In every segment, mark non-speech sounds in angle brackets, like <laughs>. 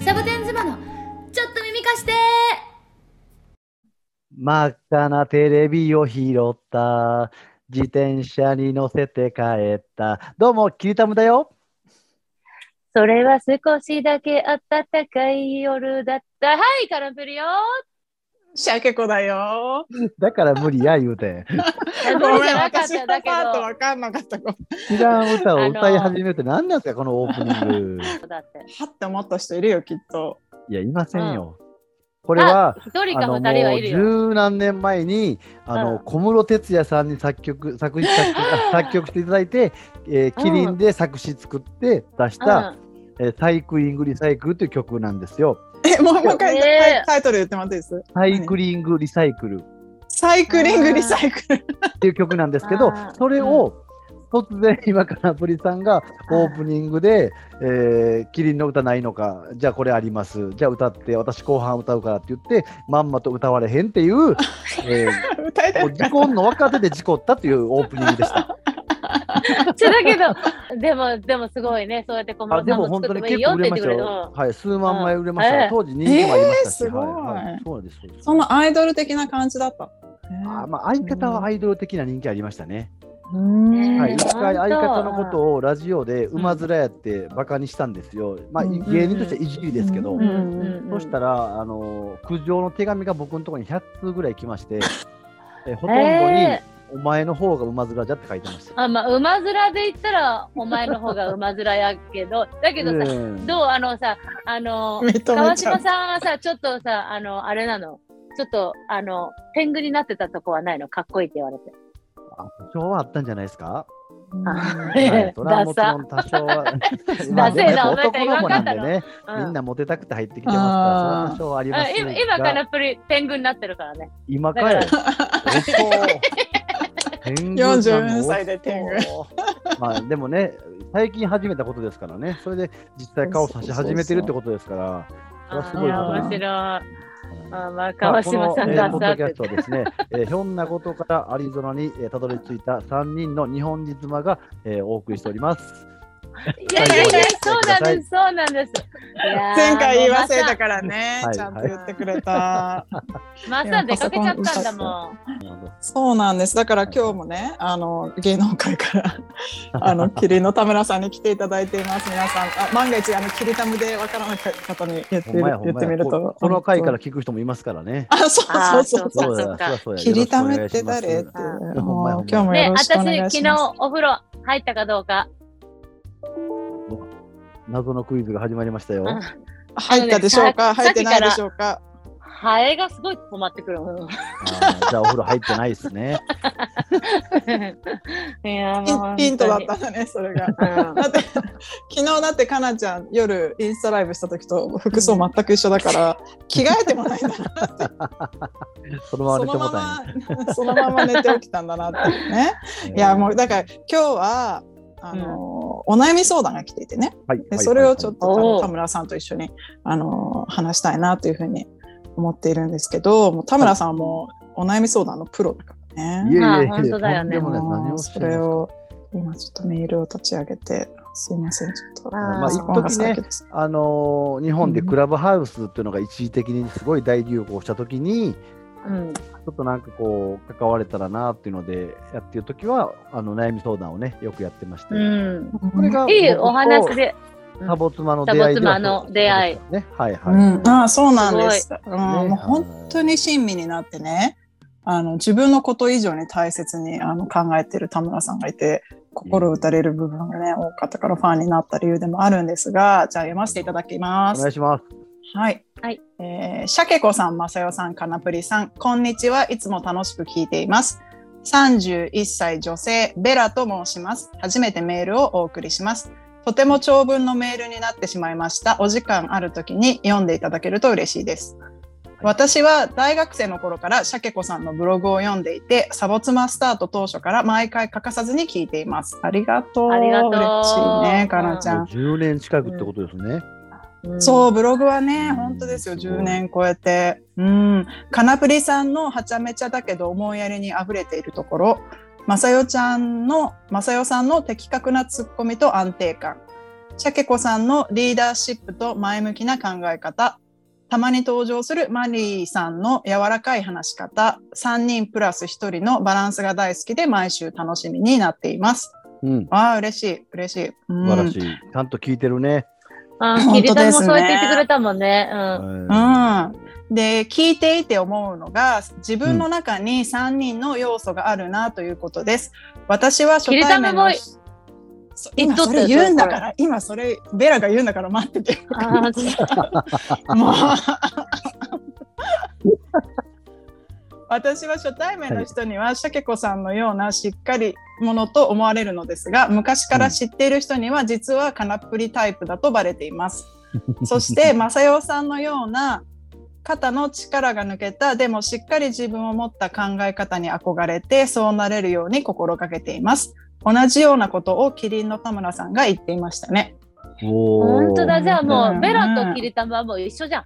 サボテン妻のちょっと耳貸して真っ赤なテレビを拾った。自転車に乗せて帰った。どうも、キリタムだよ。それは少しだけ暖かい夜だった。はい、カランプリよ。シャケ子だよ。だから無理や言うて。<laughs> ごめん、無理じゃなかっ私のパートど。わかんなかった。は知らん歌を歌い始めて何なんですか、このオープニング。だって。思った人いるよ、きっと。いや、いませんよ。これは、もう。十何年前に、あの、うん小室哲哉さんに作曲、作詞作曲あ <laughs> 作曲していただいて、えーキリンで作詞作って出した、えーサイクリングリサイクルという曲なんですよ。え、<laughs> もうもう一回、えータイトル言ってもらっていいです？サイクリングリサイクル。サイクリングリサイクル。っていう曲なんですけどそれを突然今からプリさんがオープニングで、えーキリンの歌ないのか、じゃあこれあります、じゃあ歌って、私後半歌うからって言って、まんまと歌われへんっていう、え <laughs> 歌いた事故んの若手で事故ったっていうオープニングでした。<laughs> ちょだけど、でも、でもすごいね、そうやって小室さんもも本当に作ってもいいよ結構売れましたって言ってくれ。はい、数万枚売れました。うんえ。ー当時人気もありましたし、えーすごい。はい。はい、そうです。そうです。そのアイドル的な感じだった？あまあ、相方はアイドル的な人気ありましたね。うんはい、えー一回相方のことをラジオで馬面やってバカにしたんですよ。まあ、うん。芸人としてはいじりですけど、うんうんそしたら、あの苦情の手紙が僕のところに100通ぐらい来まして、えほとんどに、えお前の方が馬面じゃって書いてました。あまあ、馬面で言ったら、お前の方が馬面やけど、<laughs> だけどさ、うん。どうあのさ、あの、川う。島さんはさ、ちょっとさ、あの、あれなの、ちょっと、あの、天狗になってたとこはないの、かっこいいって言われて。あ多少はあったんじゃないですか、あはい、それはもちろん多少は。<laughs> まあでもやっぱ男の子なんでね、うん。みんなモテたくて入ってきてますから、あーそれは多少あります今、今からプリ天狗になってるからね。今かよ。だ遅天狗44歳で天狗遅まあでもね、最近始めたことですからね、それで実際顔差し始めてるってことですから、それはすごいことだ面白い。あまあ、まあ川島さんこの、えだーポッドキャスト。はですね、えーひょんなことからアリゾナに、えーたどり着いた3人の日本人妻が、えーお送りしております。いやいやいや、そうなんです、そうなんです。前回言い忘れたもからねは、いちゃんと言ってくれた。うまさ、出かけちゃったんだもん。そうなんです。だから今日もね、あの芸能界から <laughs> あのキリンの田村さんに来ていただいています。皆さん、あ万が一あのキリタムでわからない方に言って言ってみると、この回から聞く人もいますからね。<laughs> あ、そうあそうそうそう。キリタムってよろしくお願いし誰って今日もよね、ろしくお願私、昨日いします。お風呂入ったかどうか。謎のクイズが始まりましたよ。うん入ったでしょうか？さ入ってないでしょうか？ハエがすごい止まってくる。じゃあお風呂入ってないですね。<laughs> いや、ヒもうントだったんだね、それが。うんだって昨日だってかなちゃん夜インスタライブした時と服装全く一緒だから <laughs> 着替えてもないんだなって <laughs> そのまま寝てもたんままそのまま寝て起きたんだなってね。やいやもうだから今日はあの、お悩み相談が来ていてね。はいでそれをちょっと、田村さんと一緒にあの話したいなというふうに思っているんですけどもう田村さんはもうお悩み相談のプロだからね。い。やいやいや、まあ本当だよね。それを今ちょっとメールを立ち上げてすいませんちょっとあーまあ一時ねあのー日本でクラブハウスっていうのが一時的にすごい大流行したときに、うんちょっとなんかこう、関われたらなっていうので、やってるときは、あの悩み相談をね、よくやってまして、うん。これがいいお話で。サボ妻の出会いではサボ妻の出会い。ね、はいはい。うん、ああそうなんです。うんねもう本当に親身になってね、あの自分のこと以上に大切にあの考えてる田村さんがいて、心打たれる部分がね、多かったからファンになった理由でもあるんですが、じゃあ読ませていただきますお願い。します。はい。はい。えー、シャケ子さん、まさよさん、かなぷりさん、こんにちは。いつも楽しく聞いています。31歳女性、ベラと申します。初めてメールをお送りします。とても長文のメールになってしまいました。お時間ある時に読んでいただけると嬉しいです。私は大学生の頃からシャケ子さんのブログを読んでいて、サボ妻スタート当初から毎回欠かさずに聞いています。ありがとう。ありがとう嬉しいね、かなちゃん。10年近くってことですね。そう、ブログはね、本当ですよ、すごい10年超えて。うん。カナプリさんのはちゃめちゃだけど思いやりに溢れているところ、まさよちゃんの、まさよさんの的確なツッコミと安定感。シャケ子さんのリーダーシップと前向きな考え方。たまに登場するマリーさんの柔らかい話し方。3人プラス1人のバランスが大好きで毎週楽しみになっています。うん。ああ、嬉しい、嬉しい。うん素晴らしい。ちゃんと聞いてるね。あ <laughs> 本当ですねキリタもそうやって言ってくれたもんね。うん。うんうん、で聞いていて思うのが自分の中に3人の要素があるなということです。私は初対面キリタムものそ今それ言うんだから今それベラが言うんだから待ってて。<laughs> もう <laughs> 私は初対面の人には、シャケ子さんのようなしっかりものと思われるのですが昔から知っている人には実はカナップリタイプだとバレています。そして正代さんのような肩の力が抜けたでもしっかり自分を持った考え方に憧れてそうなれるように心がけています。同じようなことをキリンの田村さんが言っていましたね。本当だ。じゃあもうベラとキリタムはもう一緒じゃん。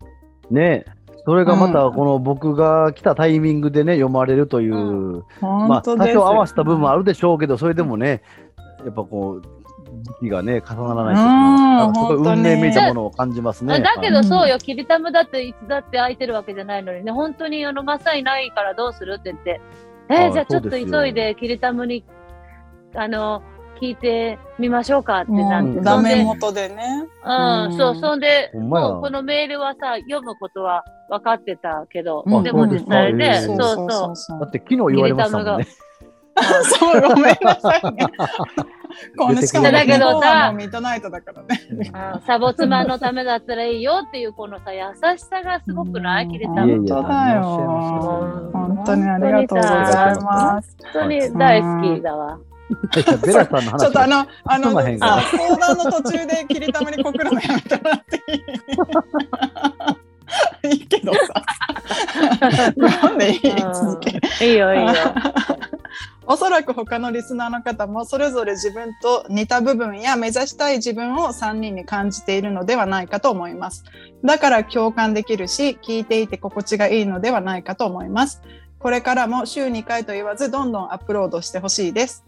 ねそれがまたうん。この僕が来たタイミングでね、読まれるという、うまあ。多少合わせた部分もあるでしょうけど、それでもね、やっぱこう、時期がね、重ならないというかうんすごい運命めいたものを感じますね。だけはいどそうよ、キリタムだっていつだって空いてるわけじゃないのにね、本当にあの、マサイないからどうするって言って、えーはいじゃあちょっと急いでキリタムに、あの、聞いてみましょうかってなって、うん。ダメ元でね。うん、そう、そんで、もうこのメールはさ、読むことは分かってたけど、うんでも実際うんね、うんそうそう。そうだって昨日言われましたもんね。<laughs> そう、ごめんなさいね。<laughs> こうね、しかも、だけどさもうミッドナイトだからね。うんサボ妻のためだったらいいよっていうこのさ優しさがすごくない？うんキリタいえいえム。本当本当にありがとうございます。本当に大好きだわ。ベラさんの話ちょっとあの、あの、相談の途中でキリタムに告るのやめてもらっていいけどさ。なんでいい続けうんいいよいいよ。<laughs> おそらく他のリスナーの方もそれぞれ自分と似た部分や目指したい自分を3人に感じているのではないかと思います。だから共感できるし、聞いていて心地がいいのではないかと思います。これからも週2回と言わずどんどんアップロードしてほしいです。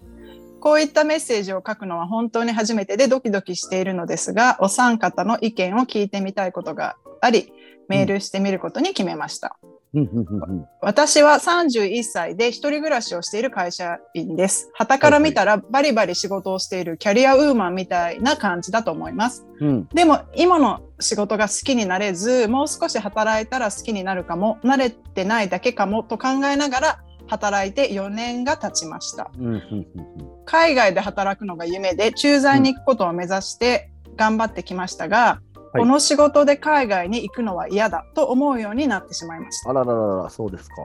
こういったメッセージを書くのは本当に初めてでドキドキしているのですが、お三方の意見を聞いてみたいことがあり、メールしてみることに決めました。私は31歳で一人暮らしをしている会社員です。旗から見たらバリバリ仕事をしているキャリアウーマンみたいな感じだと思います。うん。でも今の仕事が好きになれず、もう少し働いたら好きになるかも、慣れてないだけかもと考えながら働いて4年が経ちました。海外で働くのが夢で駐在に行くことを目指して頑張ってきましたが、はいこの仕事で海外に行くのは嫌だと思うようになってしまいました。あらららら、そうですか。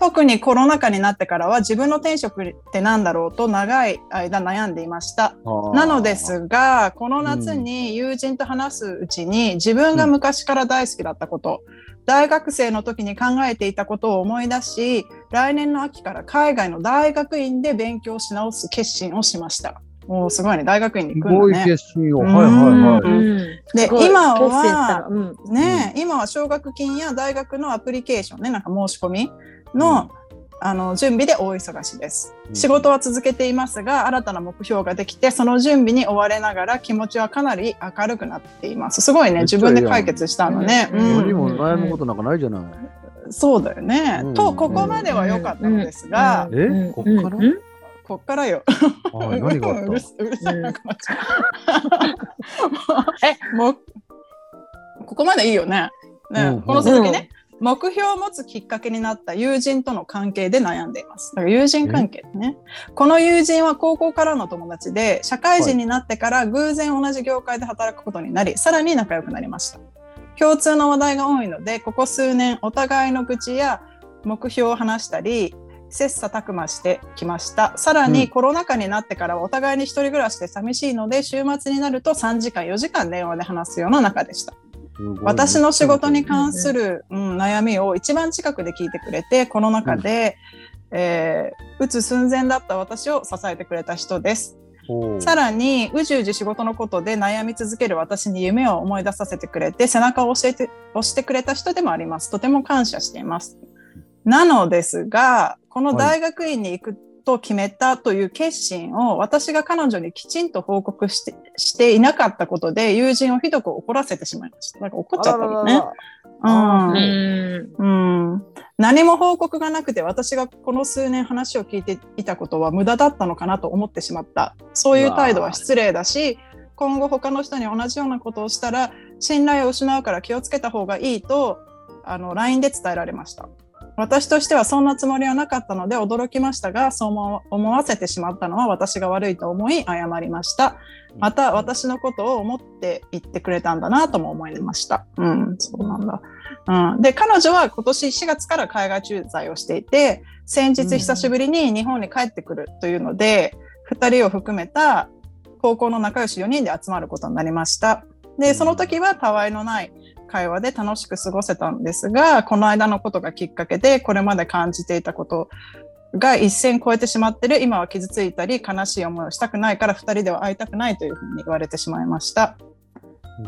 特にコロナ禍になってからは自分の転職って何だろうと長い間悩んでいました。なのですが、この夏に友人と話すうちに自分が昔から大好きだったこと、大学生の時に考えていたことを思い出し、来年の秋から海外の大学院で勉強し直す決心をしました。おーすごいね、大学院にすごい行くんだね。決心を。うん。はいはいはい。うん。ですごい。今は、の。うん。ね、今は奨学金や大学のアプリケーションね、なんか申し込みの、あの準備で大忙しです。うん。仕事は続けていますが、新たな目標ができて、その準備に追われながら気持ちはかなり明るくなっています。すごいね、自分で解決したのね。うん。うん何も悩むことなんかないじゃない。そうだよね。うん。と、ここまでは良かったのですが、えうん。こっから？うん。うんこっからよ。はい、何があっうるすうるさいな、こえ？もう、ここまでいいよね。ね、うんこの続きね、目標を持つきっかけになった友人との関係で悩んでいます。だから友人関係ね。この友人は高校からの友達で、社会人になってから偶然同じ業界で働くことになり、さらに仲良くなりました。共通の話題が多いので、ここ数年お互いの愚痴や目標を話したり、切磋琢磨してきました。さらに、うんコロナ禍になってからはお互いに一人暮らしで寂しいので、週末になると3時間、4時間電話で話すような仲でした。私の仕事に関する、うん、悩みを一番近くで聞いてくれて、この中で、えー、うつ寸前だった私を支えてくれた人です。さらに、うじうじ仕事のことで悩み続ける私に夢を思い出させてくれて、背中を教えて、押してくれた人でもあります。とても感謝しています。なのですが、この大学院に行くと決めたという決心を私が彼女にきちんと報告してしていなかったことで友人をひどく怒らせてしまいました。なんか怒っちゃったのね。うん、何も報告がなくて私がこの数年話を聞いていたことは無駄だったのかなと思ってしまった。そういう態度は失礼だし今後他の人に同じようなことをしたら信頼を失うから気をつけた方がいいとあの LINE で伝えられました私としてはそんなつもりはなかったので驚きましたがそう思思わせてしまったのは私が悪いと思い謝りました。また私のことを思って言ってくれたんだなとも思いました。うんそうなんだ。うん、で彼女は今年4月から海外駐在をしていて先日久しぶりに日本に帰ってくるというので、2人を含めた高校の仲良し4人で集まることになりました。でその時はたわいのない会話で楽しく過ごせたんですがこの間のことがきっかけでこれまで感じていたことが一線越えてしまってる今は傷ついたり悲しい思いをしたくないから2人では会いたくないというふうに言われてしまいました。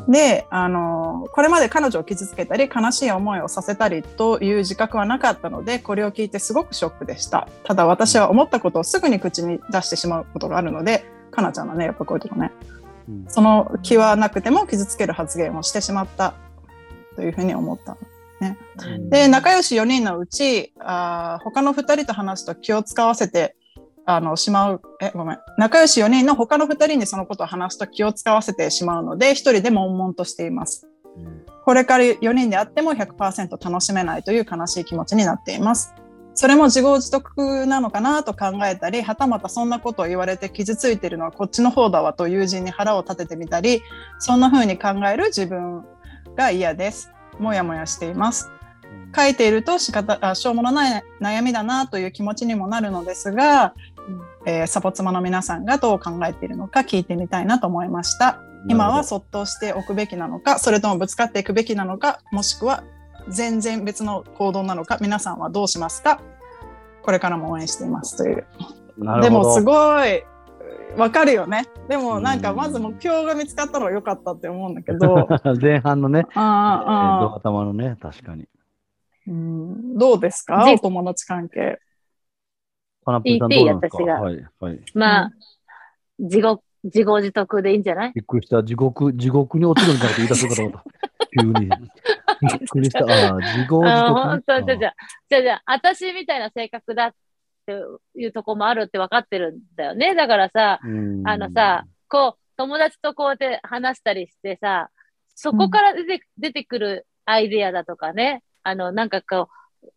であのこれまで彼女を傷つけたり悲しい思いをさせたりという自覚はなかったのでこれを聞いてすごくショックでした。ただ私は思ったことをすぐに口に出してしまうことがあるのでかなちゃんはねやっぱこういうとこね。うん。その気はなくても傷つける発言をしてしまったというふうに思ったで仲良し4人のうちあー他の2人と話すと気を使わせてあのしまう。えごめん。仲良し4人の他の2人にそのことを話すと気を使わせてしまうので1人で悶々としています。これから4人であっても100%楽しめないという悲しい気持ちになっています。それも自業自得なのかなと考えたりはたまたそんなことを言われて傷ついてるのはこっちの方だわと友人に腹を立ててみたりそんな風に考える自分が嫌です。もやもやしています。書いていると仕方あしょうもない悩みだなという気持ちにもなるのですが、えーサポ妻の皆さんがどう考えているのか聞いてみたいなと思いました。今はそっとしておくべきなのかそれともぶつかっていくべきなのかもしくは全然別の行動なのか皆さんはどうしますか？これからも応援していますという。なるほど。でもすごいわかるよねでもなんかまず目標が見つかったのは良かったって思うんだけど <laughs> 前半のね、えーあド頭のね、確かに。うんどうですか？でお友達関係。カナプリさん言っていいどうなんですか？私がはい、はい。まあ、自業、自業自得でいいんじゃない？びっくりした。地獄、地獄に落ちるみたいなこと言い出すかと思った。<laughs> 急に。びっくりした。ああ、自業自あ得。本当じゃじゃじゃじゃ私みたいな性格だっていうとこもあるって分かってるんだよね。だからさ、うん。あのさ、こう、友達とこうやって話したりしてさ、そこから出て,、出てくるアイデアだとかね、あの、なんかこ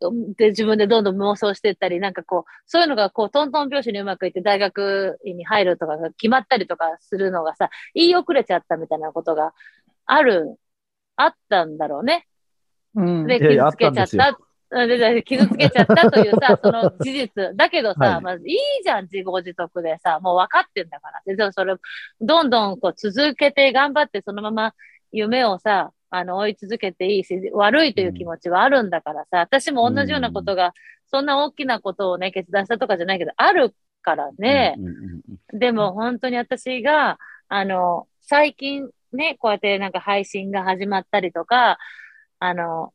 う、で自分でどんどん妄想してったり、なんかこう、そういうのがこう、トントン拍子にうまくいって大学院に入るとかが決まったりとかするのがさ、言い遅れちゃったみたいなことがある、あったんだろうね。うん。で、傷つけちゃっあっ傷つけちゃったというさ、<laughs> その事実。だけどさ、はいまあ、いいじゃん、自業自得でさ、もう分かってんだから。で、でもそれ、どんどんこう続けて頑張って、そのまま夢をさ、あの、追い続けていいし、悪いという気持ちはあるんだからさ、私も同じようなことが、そんな大きなことをね、決断したとかじゃないけど、あるからね。でも本当に私が、あの、最近ね、こうやってなんか配信が始まったりとか、あの、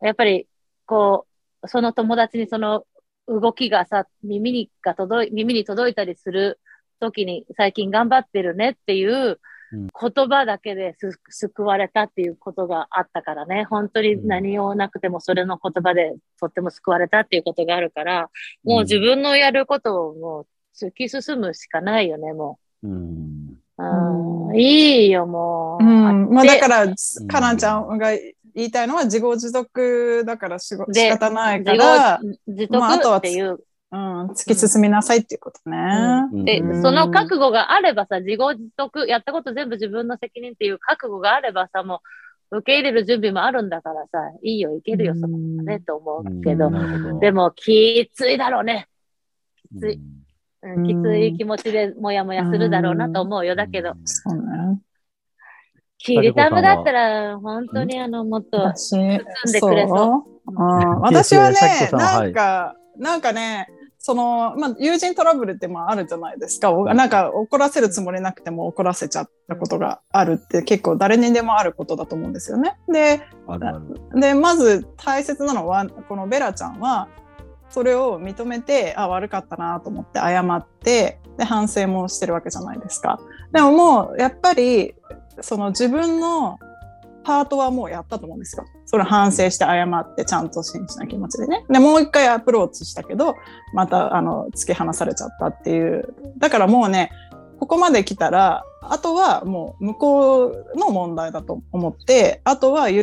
やっぱり、こう、その友達にその動きがさ、耳にが届い、耳に届いたりする時に、最近頑張ってるねっていううん。言葉だけです救われたっていうことがあったからね、本当に何をなくてもそれの言葉でとっても救われたっていうことがあるから、もう自分のやることをもう突き進むしかないよね、もうんう。うん。うんいいよ、もう。うんまあ、でだから、かなちゃんが言いたいのは自業自得だからしごで仕方ないか自ら、業自まああとは得っていう。うん、突き進みなさいっていうことね。うんで、うんその覚悟があればさ、自業自得、やったこと全部自分の責任っていう覚悟があればさ、もう受け入れる準備もあるんだからさ、いいよ、いけるよ、そこはね、と思うけどどでも、きついだろうね。きつい。きつい気持ちでもやもやするだろうなと思うよ。だけど、そうね。キリタムだったら、本当にあの、もっと、私、んでくれそううん、私はねなんか、なんかね、その、まあ、友人トラブルってまああるじゃないですか。おなんか怒らせるつもりなくても怒らせちゃったことがあるって結構誰にでもあることだと思うんですよね。で。で、まず大切なのは、このベラちゃんは、それを認めてあ悪かったなと思って謝ってで反省もしてるわけじゃないですか。でももうやっぱりその自分のパートはもうやったと思うんですよ。それ反省して謝ってちゃんと真摯な気持ちでね。でもう一回アプローチしたけどまたあの突き放されちゃったっていう。だからもうねここまで来たらあとはもう向こうの問題だと思ってあとは許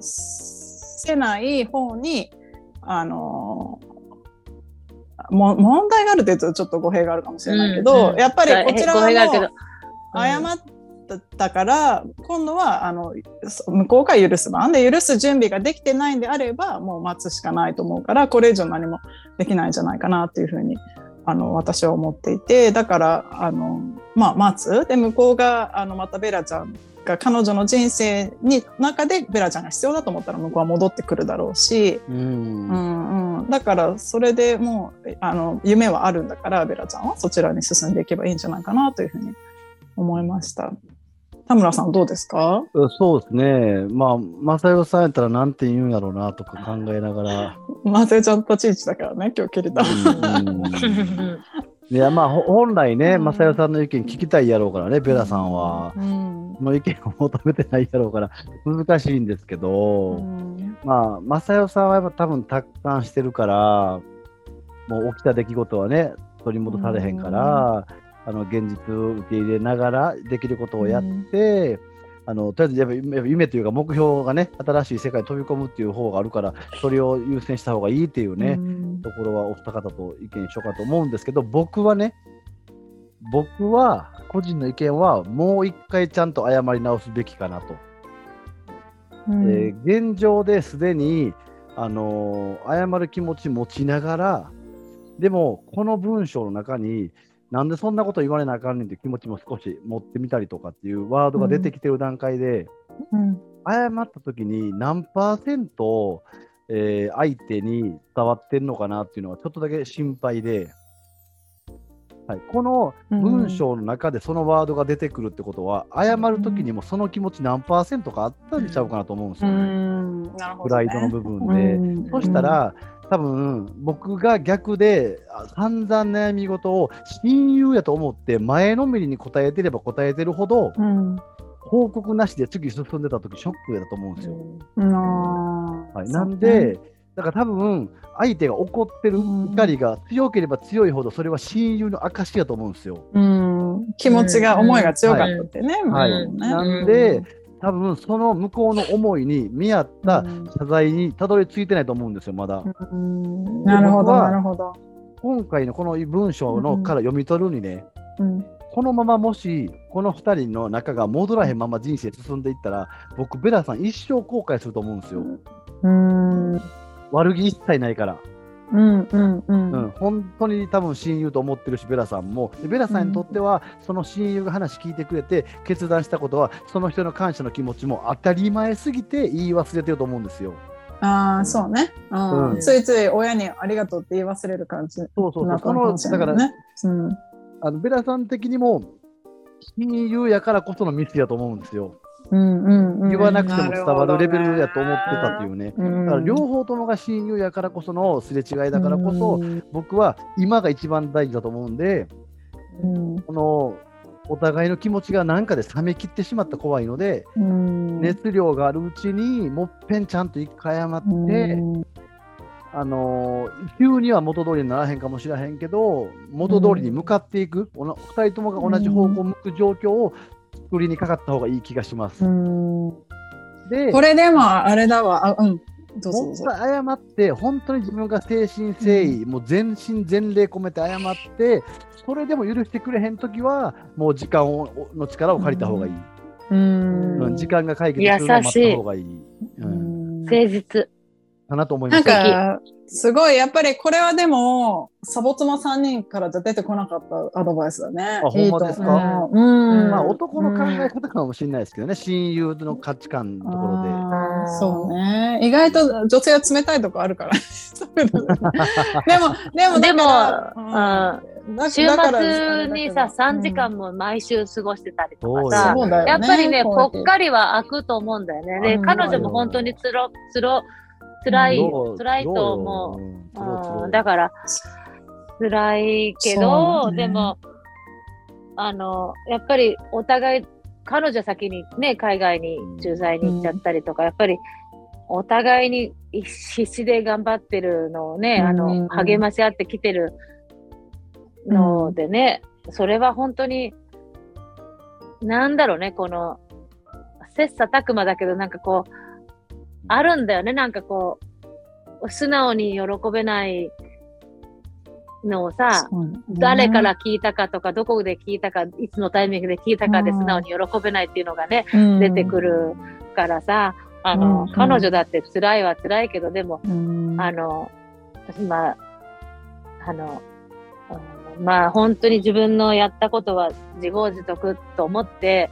せない方にあのも問題があるというとちょっと語弊があるかもしれないけど、うんうん。やっぱりこちらは語弊があるけど。もう謝ったから、今度はあのそ向こうが許す番で許す準備ができてないんであればもう待つしかないと思うからこれ以上何もできないんじゃないかなっていうふうにあの私は思っていてだからあの、まあ、待つ。で向こうがあのまたベラちゃんが彼女の人生に中でベラちゃんが必要だと思ったら向こうは戻ってくるだろうし、うんうんうん、だからそれでもうあの夢はあるんだからベラちゃんはそちらに進んでいけばいいんじゃないかなというふうに思いました。田村さんどうですか？そうですね。まあ、正代さんやったらなんて言うんやろうなとか考えながら。<laughs> マセちゃん立ち位置だからね今日切れた。<laughs> うん。いや、まあ、ほ本来ね、うん。正代さんの意見聞きたいやろうからね、ベラさんは。うん。の意見を求めてないやろうから、難しいんですけど、うん。まあ、正代さんはやっぱ多分達観してるから、もう起きた出来事はね、取り戻されへんから、あの現実を受け入れながらできることをやって、あのとりあえずやっぱ夢夢というか目標がね新しい世界に飛び込むっていう方があるからそれを優先した方がいいっていうね、うんところはお二方と意見一緒かと思うんですけど僕はね僕は個人の意見はもう一回ちゃんと謝り直すべきかなと。うんえー現状ですでに、あのー謝る気持ち持ちながら、でも、この文章の中に、なんでそんなこと言われなあかんねんって気持ちも少し持ってみたりとかっていうワードが出てきてる段階で、うん。謝った時に何パーセント、えー相手に伝わってんのかなっていうのはちょっとだけ心配で、はい、この文章の中でそのワードが出てくるってことは、謝る時にもその気持ち何パーセントかあったんちゃうかなと思うんですうよね。プどね。ライドの部分で。うん。そしたら、多分僕が逆であ散々悩み事を親友やと思って前のめりに答えてれば答えてるほどうん。報告なしで次進んでた時ショックやと思うんですよ。うん。はい、なんで、だから多分相手が怒ってるうん。怒りが強ければ強いほどそれは親友の証やと思うんですよ。うん。気持ちが思いが強かったってね。はい。うん。ねなんで、多分その向こうの思いに見合ったうん。謝罪にたどり着いてないと思うんですよ、まだ。うん。なるほどなるほど。今回のこの文章のから読み取るにね、うん。このままもしこの2人の仲が戻らへんまま人生進んでいったら僕ベラさん一生後悔すると思うんですよ。うん。うん。悪気一切ないから、うんうんうん。本当に多分親友と思ってるしベラさんも。でベラさんにとってはその親友が話聞いてくれて決断したことはその人の感謝の気持ちも当たり前すぎて言い忘れてると思うんですよ。ああそうね。うん。うん。ついつい親にありがとうって言い忘れる感じ。そうそうそう。のだから、ね。うん。あのベラさん的にも親友やからこそのミスやと思うんですよ。うんうんうん言わなくても伝わるレベルやと思ってたっていうね。うんだから両方ともが親友やからこそのすれ違いだからこそ、うん僕は今が一番大事だと思うんで、うん。このお互いの気持ちが何かで冷めきってしまった怖いので、うん。熱量があるうちにもっぺんちゃんと一回謝って、うん。あのー急には元通りにならへんかもしれへんけど元通りに向かっていく、おな2人ともが同じ方向を向く状況を作りにかかった方がいい気がします。でこれでもあれだわ。あうん。どうぞどうぞ。謝って、本当に自分が誠心誠意、もう全身全霊込めて謝って、それでも許してくれへんときは、もう時間をの力を借りた方がいい。うんうん時間が解決するのを待った方がいい。うんうん誠実。かなと思いなんます。か、すごい、やっぱりこれはでも、サボ妻3人からじゃ出てこなかったアドバイスだね。あほんまですか？いいと思ううん。まあ、男の考え方かもしれないですけどね、親友の価値観のところで。そうね。意外と女性は冷たいとこあるから。そういうのでも、でも、でもうんだ週末にさ、3時間うんも毎週過ごしてたりとかさ、やっぱりね、ぽっかりは開くと思うんだよね。で、うん彼女も本当につろ、つろ、辛い辛いとど思う。だから、辛いけど、だね。でも、あの、やっぱりお互い、彼女先にね、海外に駐在に行っちゃったりとか、やっぱりお互いに必死で頑張ってるのをね、あうんの、励まし合ってきてるのでね、それは本当に、なんだろうね、この、切磋琢磨だけど、なんかこう、あるんだよね、なんかこう、素直に喜べないのをさ、ね。誰から聞いたかとか、どこで聞いたか、いつのタイミングで聞いたかでうん。素直に喜べないっていうのがね、うん。出てくるからさ、あの、うん。彼女だって辛いは辛いけど、でも、うん。あの、私、まあ、あの、うんまあ、本当に自分のやったことは自業自得と思って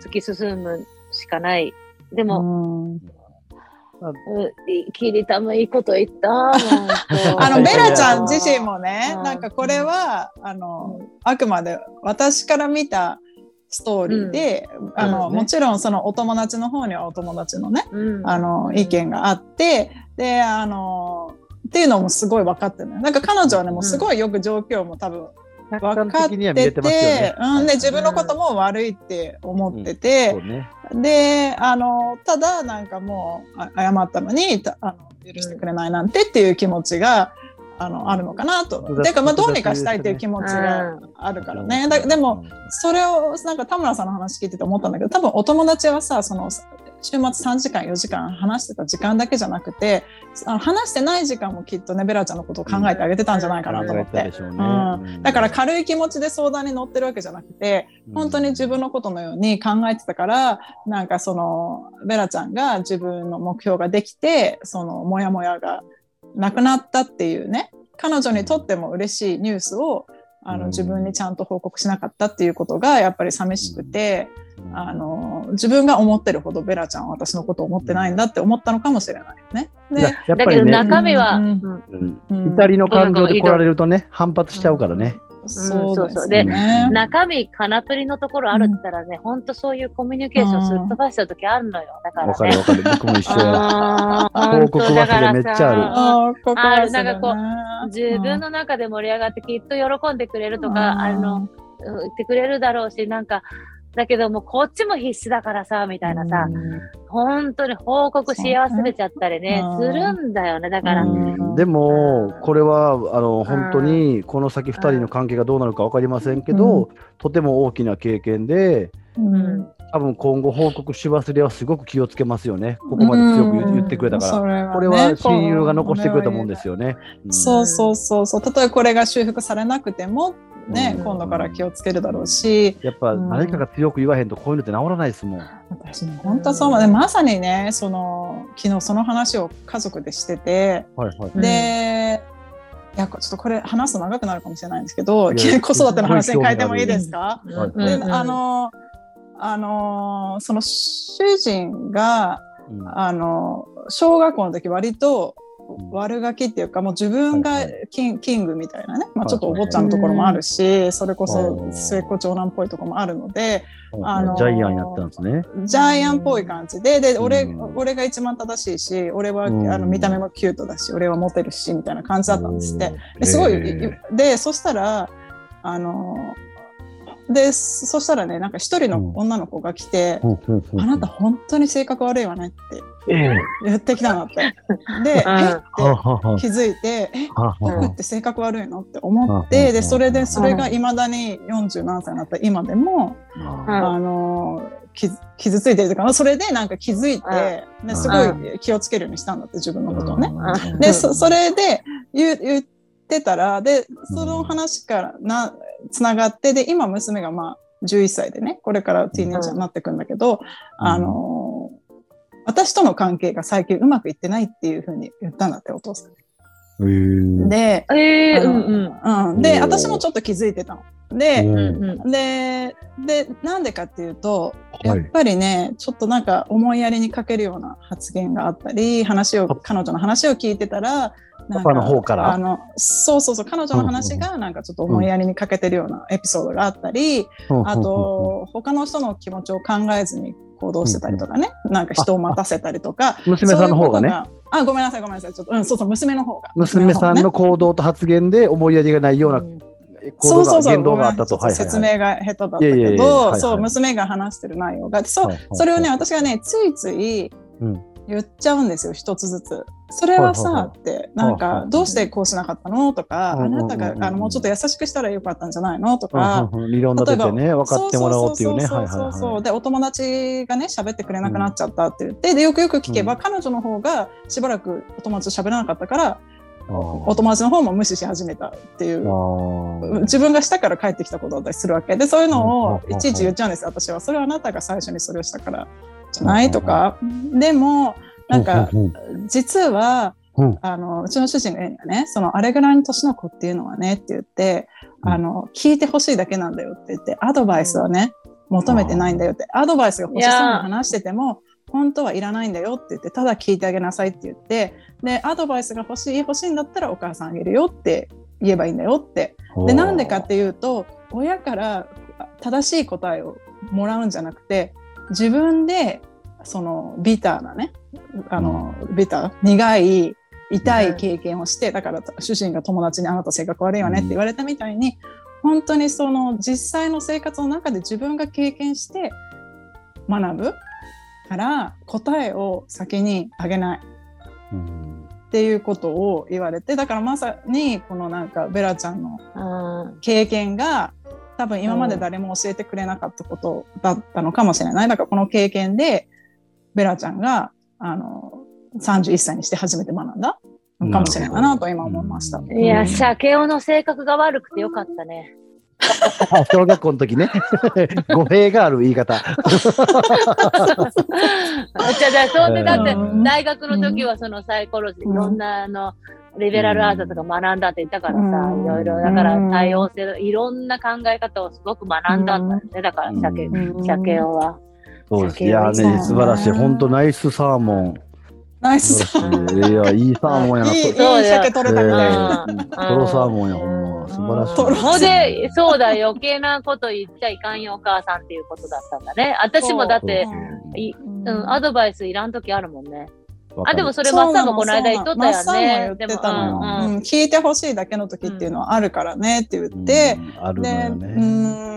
突き進むしかない。でも、うんういキリタもいいこと言った。<laughs> あの、はいベラちゃん自身もね、うんなんかこれは、あの、あくまで私から見たストーリーで、あの、うんもちろんそのお友達の方にはお友達のね、うんあの、意見があって、で、あの、っていうのもすごい分かってるのよ。なんか彼女はね、もうすごいよく状況も多分客分観かっててねて、。うん、で、自分のことも悪いって思ってて、そうね。で、あの、ただ、なんかもう、あ謝ったのに、たあの許してくれないなんてっていう気持ちが、あの、あるのかなと。複雑てか、まあ、どうにかしたいっていう気持ちがあるからね。だでも、、それを、なんか田村さんの話聞いてて思ったんだけど、多分お友達はさ、その、週末3時間、4時間話してた時間だけじゃなくて、話してない時間もきっとね、ベラちゃんのことを考えてあげてたんじゃないかなと思って。うん。だから軽い気持ちで相談に乗ってるわけじゃなくて、本当に自分のことのように考えてたから、なんかその、ベラちゃんが自分の目標ができて、その、モヤモヤがなくなったっていうね、彼女にとっても嬉しいニュースを、あうん。の、自分にちゃんと報告しなかったっていうことが、やっぱり寂しくて、あの、自分が思ってるほどベラちゃんは私のことを思ってないんだって思ったのかもしれないね。で、ややっだけどぱりね、中身は、うん。うん。うん。うん。怒りの感情で来られるとね、反発しちゃうからね。そうですでね。中身、カナプリのところあるって言ったらね、ほんとそういうコミュニケーションすっ飛ばしちゃうときあるのよ。だからねわかるわ。かる。僕も一緒や。報告忘れめっちゃあるあるなんかこうね自分の中で盛り上がってきっと喜んでくれるとか、うんあの、うん言ってくれるだろうし、なんか、だけどもうこっちも必死だからさ、みたいなさ、本当に報告し忘れちゃったりね、うん。するんだよね。だから、ううん。でも、これはあの本当にこの先2人の関係がどうなるか分かりませんけど、とても大きな経験で、うん。多分今後、報告し忘れはすごく気をつけますよね、ここまで強く言言ってくれたから。らこれは親友が残してくれたもんですよね。うん。そうそうそうそう。例えばこれが修復されなくても、ね、うん。今度から気をつけるだろうし、やっぱ誰かが強く言わへんとこういうのって治らないですもん。私も本当そうでまさにね、その、昨日その話を家族でしてて、はいはい。うん。で、いや、ちょっとこれ話すと長くなるかもしれないんですけど、子育ての話に変えてもいいですか？うんはいで、うんあの、あの、その主人が、うん。あの、小学校の時割とうん悪ガキっていうか、もう自分がはいキン,、キングみたいなね、まあ、はいちょっとお坊ちゃんのところもあるし、それこうそん末っ子長男っぽいところもあるので、あのージャイアンやったんですね。ジャイアンっぽい感じで、で、俺、うん。俺が一番正しいし、俺は、うん。あの見た目もキュートだし、俺はモテるし、みたいな感じだったんですって。すごい、で、そしたら、あの、で、そしたらね、なんか一人の女の子が来て、あなた本当に性格悪いわねってええ。言ってきたのって。で、<laughs> うんえっ？て気づいて、え、あはあ。僕って性格悪いの？って思っうんて、で、それで、それが未だに40何歳になった今でも、うんあの、傷傷ついてるというか、それでなんか気づいて、ね、すごい気をつけるようにしたんだって、自分のことをね。うん。で、そそれで言ってたら、で、その話からな、つながって、で、今娘がまあ、11歳でね、これからティーネイジャーになってくんだけど、あのー私との関係が最近うまくいってないっていうふうに言ったんだって、お父さん。で、うんうん。うん、で、私もちょっと気づいてたの。で、うんうんうん。で、で、なんでかっていうと、やはい。っぱりね、ちょっとなんか思いやりに欠けるような発言があったり、話を、彼女の話を聞いてたら、パパの方から。あのそうそうそう彼女の話がなんかちょっと思いやりに欠けてるようなエピソードがあったり、あと他の人の気持ちを考えずに行動してたりとかね、なんか人を待たせたりとか娘さんの方がね。あごめんなさいごめんなさいちょっとうんそうそう娘の方が娘さんの行動と発言で思いやりがないようなうん。行動がそうそうそう言動があったと。説明が下手だったけど、はいそう、娘が話してる内容が、そうはいはい、それをね、私がね、ついついうん。言っちゃうんですよ、一つずつ。それはさ、って、なんかどうしてこうしなかったの？とか、あなたが、あの、もうちょっと優しくしたらよかったんじゃないの？とか、理論立ててね、分かってもらおうっていうね。そうそうそうでお友達がね喋ってくれなくなっちゃったって言って、でよくよく聞けば、うん。彼女の方がしばらくお友達と喋らなかったからお友達の方も無視し始めたっていう。自分がしたから帰ってきたことだったりするわけ。でそういうのをうん。いちいち言っちゃうんですよ。私は。それはあなたが最初にそれをしたからじゃない？とか。でもなんか実はう。んあのうちの主人が言うにはね。そのあれぐらいの年の子っていうのはねって言ってうん。あの聞いてほしいだけなんだよって言ってアドバイスはね求めてないんだよって。アドバイスが欲しそうに話してても本当はいらないんだよって言ってただ聞いてあげなさいって言ってでアドバイスが欲しい欲しいんだったらお母さんあげるよって言えばいいんだよって。でなんでかっていうと親から正しい答えをもらうんじゃなくて自分でそのビターなねあの、ビター苦い痛い経験をして、だから主人が友達に「あなた性格悪いよね」って言われたみたいに、本当にその実際の生活の中で自分が経験して学ぶから答えを先にあげない。うん。っていうことを言われてだからまさにこのなんかベラちゃんのうん経験が多分今まで誰も教えてくれなかったことだったのかもしれない。だからこの経験でベラちゃんがあの31歳にして初めて学んだのかもしれないなと今思いました。うんいや、鮭雄の性格が悪くてよかったね。あ <laughs> 小学校の時ね。<laughs> 語弊がある言い方。<laughs> じゃあ、じゃあそうで、だってうん大学の時はそのサイコロジー、うんいろんなあの、リベラルアートとか学んだって言ったからさ、うんいろいろ、だから多様性、いろんな考え方をすごく学んだんだよね。だから、鮭、うん鮭雄は。そうです。酒いやね、素晴らしい。本当ナイスサーモン。ナイス素晴らしいいや、いいサーモンやな。いい鮭取れたみたいな。うんトロサーモンや、ほんま。素晴らしい。トロほんで、そうだ、余計なこと言っちゃいかんよ、お母さんっていうことだったんだね。私もだって、いうん、アドバイスいらん時あるもんね。あ、でもそれ、マッサンもこの間言っとったよね。でも、でも、うんうん。うん、聞いてほしいだけの時っていうのはあるからねって言って、うんあるので、ようね。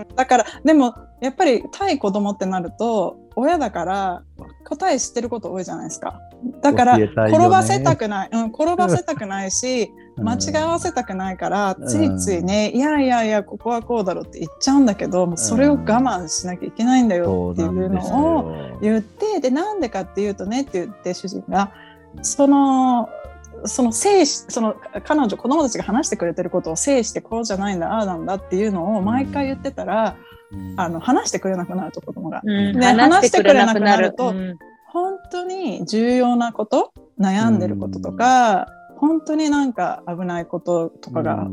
ん、だからでもやっぱり対子供ってなると親だから答え知ってること多いじゃないですか。だから転ばせたくない、うん、転ばせたくないし間違わせたくないから、うん。ついついね、いやいやいやここはこうだろうって言っちゃうんだけどもうそれを我慢しなきゃいけないんだよっていうのをを言ってでなんでかっていうとねって言って主人がそのその制しその彼女子供たちが話してくれてることを制してこうじゃないんだああなんだっていうのを毎回言ってたら、あの話してくれなくなると子供が。うん。ね話してくれなくなる。話してくれなくなると本当に重要なこと悩んでることとか、本当になんか危ないこととかが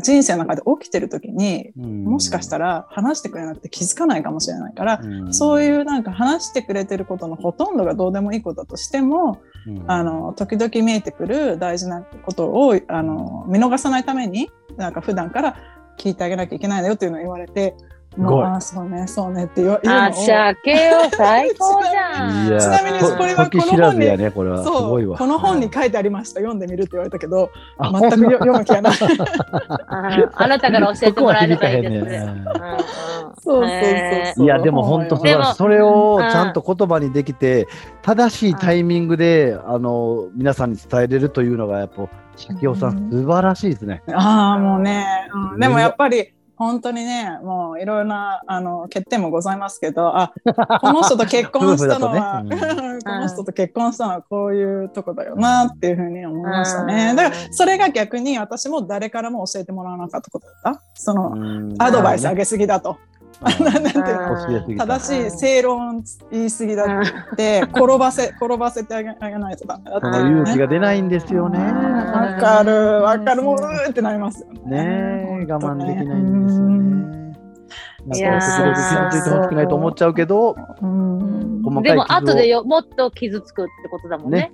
人生の中で起きてる時に、もしかしたら、ら話してくれなくて気づかないかもしれないから、ん。そういうなんか話してくれてることのほとんどがどうでもいいことだとしても、うん。あの時々見えてくる大事なことをあの見逃さないためになんか普段から聞いてあげなきゃいけないんだよっていうのを言われて。もごいうああそうねそうねって言わ言うのあ、を最高じゃん。いやちなみにこれはと時知らずやね、これは。すそごいうわ。この本に書いてありました読んでみるって言われたけどあ全くよ読む気がない <laughs> ああなたから教えてもらえればいいですね。そうそうそういやでも本当素晴でもらしい。それをうんちゃんと言葉にできて、正しいタイミングで、あの皆さんに伝えれるというのがやっぱ鮭尾さうんん素晴らしいですね。ああもうね、うん、でもやっぱり本当にねもういろいろなあの欠点もございますけどあこの人と結婚したのは、<laughs> 夫婦だと <laughs> この人と結婚したのはこういうとこだよなっていうふうに思いましたうん。ねだからそれが逆に私も誰からも教えてもらわなかったことだった。そのうん。アドバイスあげすぎだと。な正しい正論言い過ぎだって。転ばせ転ばせてあげあげないとダメだって。その勇気が出ないんですよね。わかるわかる。もううーってなりますよね。我慢できないんですよね。なんかすごく傷ついてほしくないと思っちゃうけど、でも後でよもっと傷つくってことだもんね。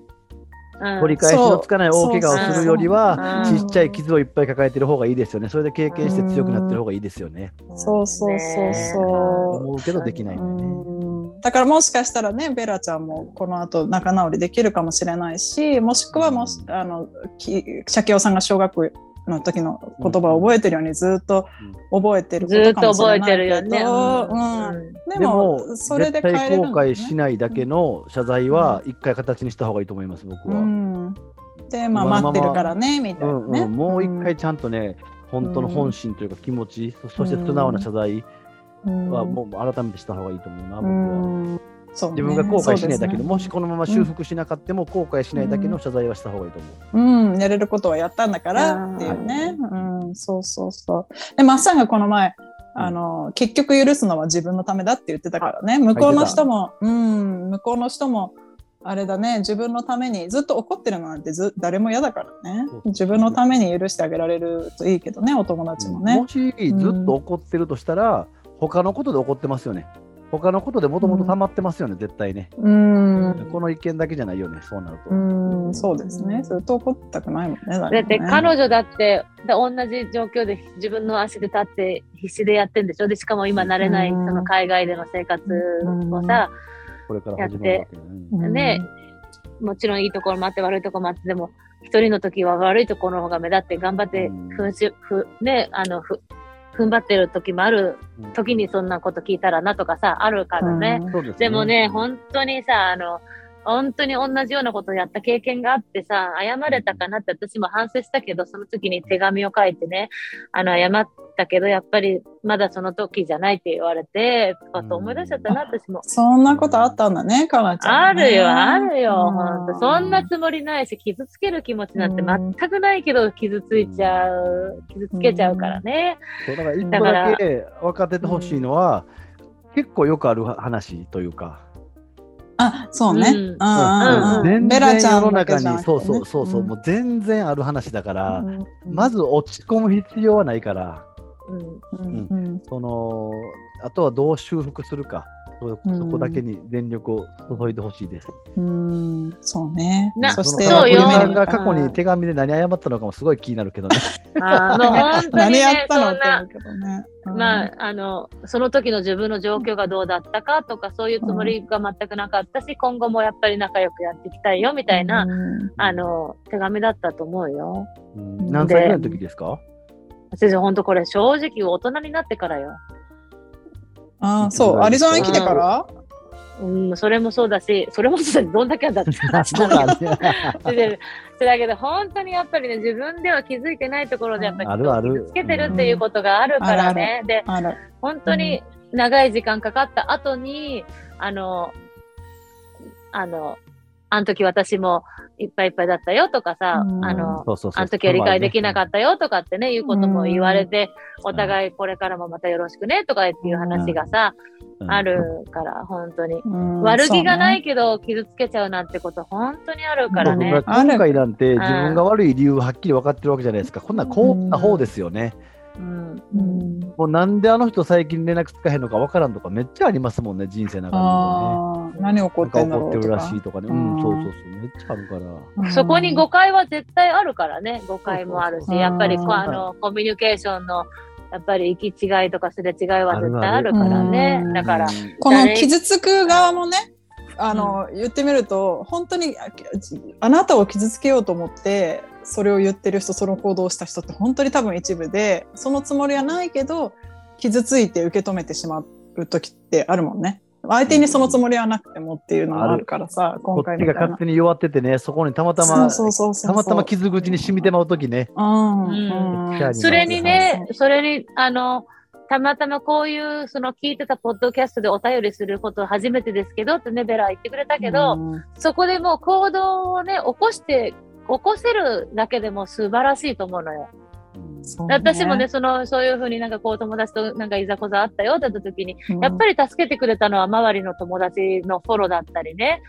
うん取り返しのつかない大怪我をするよりは、ちっちゃい傷をいっぱい抱えてる方がいいですよね。それで経験して強くなってる方がいいですよね。そうそうそうそう。思うけどできないんでね。うんだからもしかしたらねベラちゃんもこの後仲直りできるかもしれないしもしくはもしあのきシャケオさんが小学の時の言葉を覚えてるようにずっと覚えてるこずっとかもしと覚えれないけど。てるよね。うん。うん。ででもも、それで変えれるね悔しないだけの謝罪は一回形にした方がいいと思います、僕うは。ん、でまあ待ってるからねみたいな。ね、うん。うん、もう一回ちゃんとね、本当の本心というか気持ち、そそして素直な謝罪はもう改めてした方がいいと思うな、僕は。うんそうね自分が後悔しないだけで、そうですねもしこのまま修復しなかったも後悔しないだけの謝罪はした方がいいと思う。うん、やれることはやったんだからっていうね。うん、そうそうそう。で、マッサンがこの前、あの、結局許すのは自分のためだって言ってたからね。向こうの人も、うん、向こうの人も、あれだね、自分のためにずっと怒ってるのなんてず誰も嫌だからね。自分のために許してあげられるといいけどね、お友達もねも。しずっと怒ってるとしたら、他のことで怒ってますよね。他のことでもともと溜まってますよね、絶対ね。うん、この意見だけじゃないよね、そうなると。うん、そうですね。ずっと怒ったくないもんね。だって彼女だってだ同じ状況で自分の足で立って必死でやってんでしょ？でしかも今慣れないうんその海外での生活をさ、これから始まるわけだね。うんねもちろんいいところもあって悪いところもあってでも一人の時は悪いところの方が目立って頑張ってうんふんしふ、ね、あのふ踏ん張ってる時もある時にそんなこと聞いたらなとかさあるからね。そうですでもね、本当にさ、あの、本当に同じようなことをやった経験があってさ、謝れたかなって私も反省したけど、その時に手紙を書いてね、あの、謝ったけど、やっぱりまだその時じゃないって言われて、とかと思い出しちゃったな、私も。そんなことあったんだね、かなちゃん、あるよ、あるるよ、ほんと。そんなつもりないし、傷つける気持ちなんて全くないけど、傷ついちゃう、傷つけちゃうからね。そうだから一個だけ分かっててほしいのは、結構よくある話というか、あ、そうね。うん。うんうんうん。全ベラ然世のちゃんだけ中に、そうそうそうそう、んもう全然ある話だから、うん。まず落ち込む必要はないから、うんうんうんそのあとはどう修復するか、そこだけに全力を注いでほしいです。うん、そうね。なそして、そうさんがうん過去に手紙で何謝ったのかもすごい気になるけどね。あーもう <laughs> 本当に何やっね、たのって思そんなうけどね。うん。まあ、あの、その時の自分の状況がどうだったかとか、そういうつもりが全くなかったし、今後もやっぱり仲良くやっていきたいよ、みたいな、うん。あの、手紙だったと思うよ。うん。何歳ぐらいの時ですか？先生、本当これ正直大人になってからよ。あ、そう、アリゾナに来てから？うん、それもそうだし、それもそうだし、どんだけだって <laughs> そうなんだ。ででだけど、本当にやっぱりね、自分では気づいてないところで、やっぱりあるある。人を傷つけてるっていうことがあるからね。で。本当に長い時間かかった後に、あの、あの、あの時私もいっぱいいっぱいだったよとかさ、うん。あの、そうそうそう。あの時は理解できなかったよとかってね、いうことも言われて、うん。お互いこれからもまたよろしくねとかっていう話がさ、うん。あるから、本当に。うん。悪気がないけど傷つけちゃうなんてこと本当にあるからね。今回なんて自分が悪い理由はっきり分かってるわけじゃないですか。こんなんこんな方ですよね。うんねうんもうなんであの人最近連絡つかへんのか分からんとかめっちゃありますもんね、人生の中でもあー何起こね。ってんだなんか怒ってるらしいとかね。ううんん、そうそうそう。めっちゃあるから。うんそこに誤解は絶対あるからね、誤解もあるし、そうそうそうやっぱりこううんあのコミュニケーションのやっぱり行き違いとかすれ違いは絶対あるからねう。んだから、この傷つく側もねあの、言ってみると本当にああなたを傷つけようと思ってそれを言ってる人その行動をした人って本当に多分一部でそのつもりはないけど傷ついて受け止めてしまう時ってあるもんね。相手にそのつもりはなくてもっていうのがあるからさ、こ今っちが勝回みたいな。手に弱っててね、そこにたまたま、そうそうそうそうたまたま傷口に染みてまうときね。それにねそれに、あの、たまたまこういう、その聞いてたポッドキャストでお便りすること初めてですけどってね、ベラは言ってくれたけど、うん。そこでもう行動をね、起こして、起こせるだけでも素晴らしいと思うのよ。ね。私もね、その、そういうふうになんかこう友達となんかいざこざあったよって言った時に、うん。やっぱり助けてくれたのは周りの友達のフォローだったりね、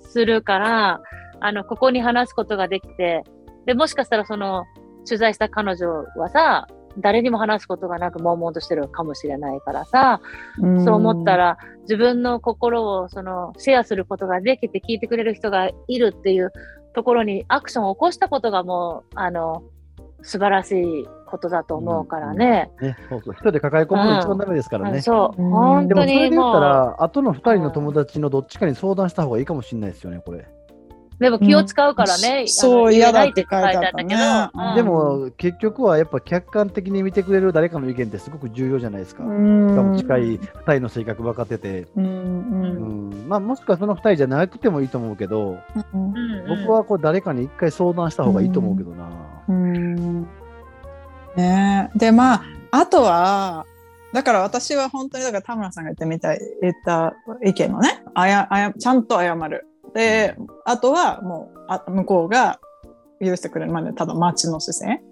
するから、あの、ここに話すことができて、で、もしかしたらその、取材した彼女はさ、誰にも話すことがなく悶々としてるかもしれないからさ、うん。そう思ったら自分の心をそのシェアすることができて聞いてくれる人がいるっていうところにアクションを起こしたことがもう、あの、素晴らしいことだと思うからね。ね、そうそう。一人で抱え込むのが一番ダメですからね。そう、うん本当でもそれで言ったら、後の二人の友達のどっちかに相談した方がいいかもしれないですよね、これ。でも気を使うからね。うんそう嫌だって書いてあったけどうんでも、結局はやっぱ客観的に見てくれる誰かの意見ってすごく重要じゃないですか。しかも近い二人の性格分かってて。うんううんん。まあ、もしくはその二人じゃなくてもいいと思うけど、うんうんうん僕はこれ誰かに一回相談した方がいいと思うけどな。うんねえでまああとはだから私は本当にだから田村さんが言ってみたい言った意見のねあやあやちゃんと謝るであとはもうあ向こうが許してくれるまでただ待ちの姿勢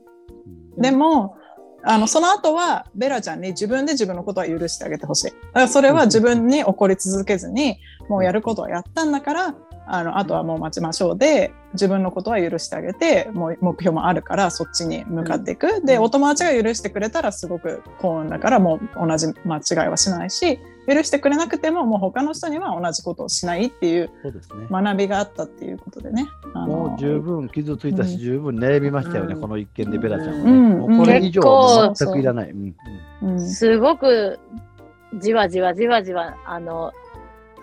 でもあのその後はベラちゃんに自分で自分のことは許してあげてほしい。だからそれは自分に怒り続けずにもうやることはやったんだからあのあとはもう待ちましょうで自分のことは許してあげてもう目標もあるからそっちに向かっていく、でお友達が許してくれたらすごく幸運だからもう同じ間違いはしないし許してくれなくてももう他の人には同じことをしないっていうそうですね。学びがあったっていうことでね。あのもう十分傷ついたし、うん。十分悩みましたよね、うん。この一件でベラちゃんはね。うん。もうこれ以上全くいらない。うん。うん。うん。すごくじわじわじわじわあの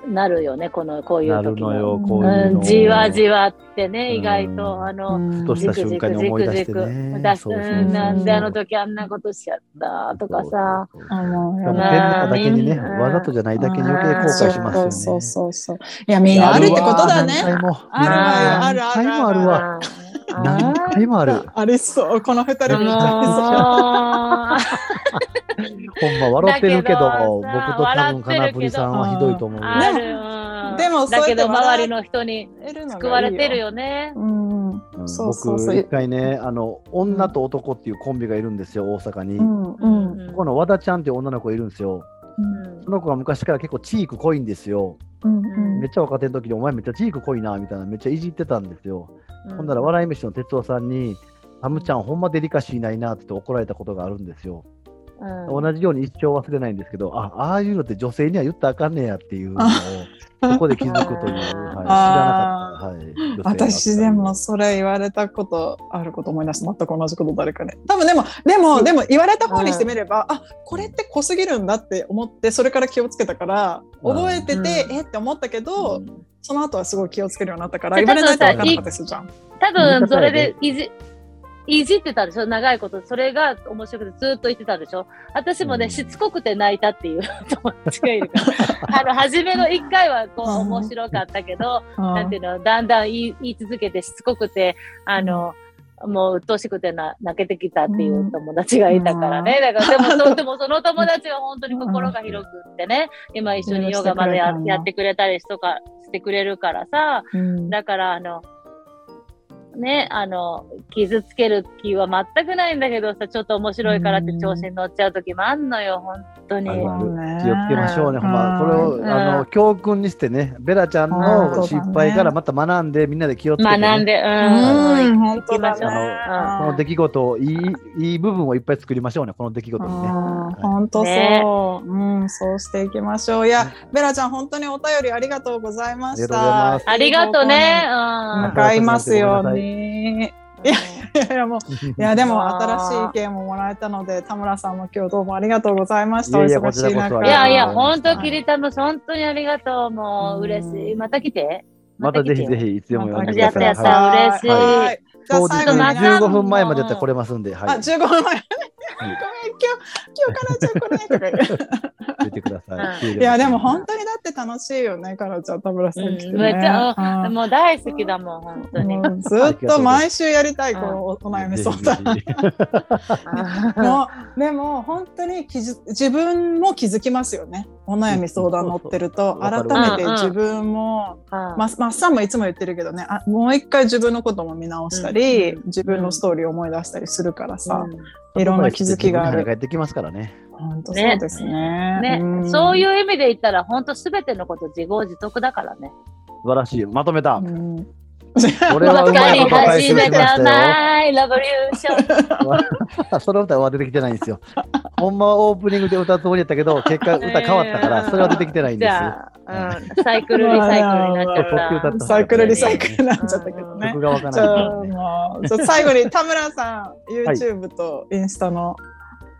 なるよねこのこういう時のよ、うんこういうの。うん、じわじわってね、うん意外と、あの、うんふとした瞬間に思い出してね。出すそうそうそううんなんであの時あんなことしちゃったとかさ。そうそうそうあのしかもね天然だけにね、うんわざとじゃないだけに余計後悔しますよね。そうそうそうそう。いや、みんなあるってことだね。あるわよあるあるあるわ。何回もある。ありそう。この二人もうにあほんま笑ってるけど、だけど僕さと多分かなぷりさんはひどいと思うでもだけど笑周りの人に。救われてる。よね。僕、一回ね、あの、女と男っていうコンビがいるんですよ、大阪に。うこんうんこの和田ちゃんっていう女の子がいるんですよ。うんその子が昔から結構チーク濃いんですよ。うんめっちゃ若手の時に、お前めっちゃチーク濃いな、みたいな、めっちゃいじってたんですよ。うん。ほんなら、笑い飯の哲夫さんに、タムちゃん、ほんまデリカシーないなって言って怒られたことがあるんですよ。うん。同じように一生忘れないんですけど、あああいうのって女性には言ったらあかんねやっていうのを、そこで気づくという、はい、知らなかった。はい、女性が私でもそれ言われたことあること思い出す。全く同じこと誰かね。多分でもでもでも言われた方にしてみれば、あこれって濃すぎるんだって思ってそれから気をつけたから覚えてて、うん。えって思ったけど、うんその後はすごい気をつけるようになったから言われないと分からなかったですじゃん。多分それでいじ、いじってたでしょ？長いこと。それが面白くてずっと言ってたでしょ？私もね、うん。しつこくて泣いたっていう <laughs> 友達がいるから。<laughs> あの、初めの一回はこううん。面白かったけど、うん。なんていうの、だんだん言い言い続けてしつこくて、あの、もう鬱陶しくてな泣けてきたっていう友達がいたからね。だから、でもそ、でもその友達は本当に心が広くってね、今一緒にヨガまでや。やってくれたりとかしてくれるからさ、うん。だから、あの、ね、あの、傷つける気は全くないんだけどさ、ちょっと面白いからって調子に乗っちゃう時もあんのよ、本当に。気をつけましょうね、ほんま、これを、うん。あの教訓にしてね、ベラちゃんうん。の失敗からまた学んで、みんなで気をつけて、ね、学んで、ううん。行きましょう。ね。この出来事をいい、いい部分をいっぱい作りましょうね、この出来事にね。本当そう、ね。うん、そうしていきましょう。いや、ベラちゃん、本当にお便りありがとうございました。ありがとうございます。ありがとうね。向うん。かいますようごめんに。いやいやいやもう <laughs> いやでも新しい意見ももらえたので田村さんも今日どうもありがとうございました。いやいやいや本当キリタム、本当にありがとう。もう嬉しい。また来て。またぜひぜひ。ひ、いつでも呼んでくやださい。ったやったはい嬉しいはいじゃあ当日最後にまた15分前までやったら来れますんで、あ、はい、15分前。ごめん、今日、今日からじゃあこれとか言ってください。いや、でも本当にだって楽しいよね、カラちゃん、田村さん。来めっちゃうん。もう大好きだもん、本当に。うんずっと毎週やりたい、うんこのおお悩み相談。<laughs> もうでも本当に気づ自分も気づきますよね。お悩み相談乗ってると改めて自分も、まっさんもいつも言ってるけどねあもう一回自分のことも見直したり、うん。自分のストーリーを思い出したりするからさ、ういろんな気づきがあるってきますからね。本当そうですねんね、んそういう意味で言ったら、本当すべてのこと自業自得だからね。素晴らしい。まとめたう。ん俺はうま <laughs> いこと返しましたよ。マイラボリューション。<laughs> その歌は出てきてないんですよ。ほんまはオープニングで歌うつもりやったけど、結果歌変わったから、それは出てきてないんですよ。うん、サイクルリサイクルになっちゃった。サイクルリサイクルになっちゃったけどね曲。がわかじゃらない。あ最後に田村さん、YouTube とインスタの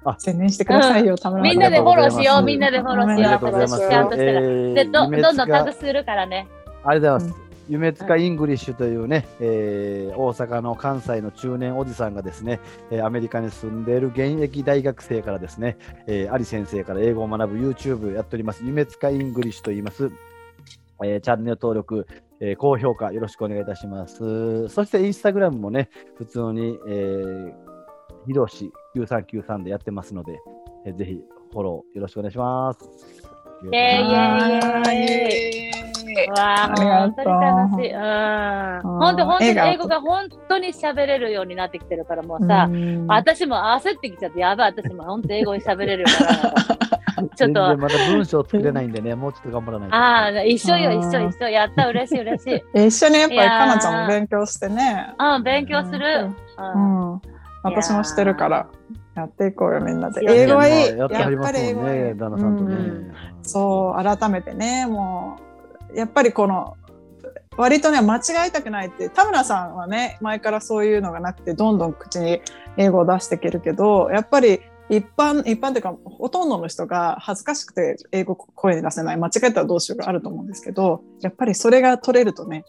あ宣伝してくださいよ、田村さん。みんなでフォローしよう、あみんなでフォローしあよう。私ちゃんとしたら。えで、どんどんタ塚グするからね。ありがとうございます。夢塚 English というね、えー大阪の関西の中年おじさんがですね、えーアメリカに住んでいる現役大学生からですね、えー、有先生から英語を学ぶ YouTube やっております、夢塚 English と言います。えーチャンネル登録、えー高評価よろしくお願いいたします。そしてインスタグラムもね、普通に、えー、ひろし9393でやってますので、えーぜひフォローよろしくお願いします。イェイイェイイェイイわあ、本当に楽しい。うん。本当、本当に英語が本当に喋れるようになってきてるから、もうさ、私も焦ってきちゃって、やばい、私も本当英語に喋れるかった。ちょっと、まだ文章作れないんでね、もうちょっと頑張らないと。ああ、一緒よ、一緒、一緒。やった、嬉しい、嬉しい。一緒にやっぱりかなちゃんも勉強してね。うん、勉強する。ううんん。私もしてるから、やっていこうよ、みんなで。英語はいい。やってはり英語はいいね、旦那さんとね。うんそう、改めてね、もう、やっぱりこの、割とね、間違えたくないって、田村さんはね、前からそういうのがなくて、どんどん口に英語を出していけるけど、やっぱり一般、一般っていうか、ほとんどの人が恥ずかしくて英語声に出せない、間違えたらどうしようがあると思うんですけど、やっぱりそれが取れるとね、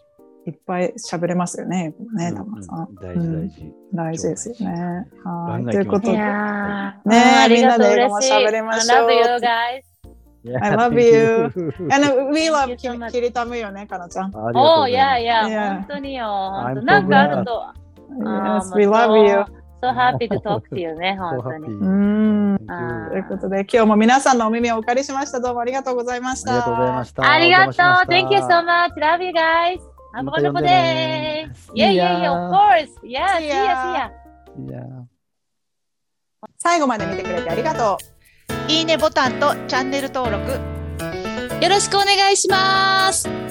いっぱい喋れますよね、ね、田村さん。うん大事大事。大事ですよね。はい。ということで、いやーねうんありがとう、みんなで英語も。喋りましょう I love you guys. I love you. And we love. きりたむよね、かなちゃん。おー、いやいや、Yeah. 本当によ。本 I'm 当なんかあると。あ Yes, ー we love you. So happy to talk to you ね、本当に。うん。あということで、今日も皆さんのお耳をお借りしました。どうもありがとうございました。ありがとうございました。ありがとう。Thank you so much. Love you guys. Have a wonderful day. Yeah, yeah, yeah, of course. Yeah, see ya, see ya. 最後まで見てくれてありがとう。いいねボタンとチャンネル登録。よろしくお願いします。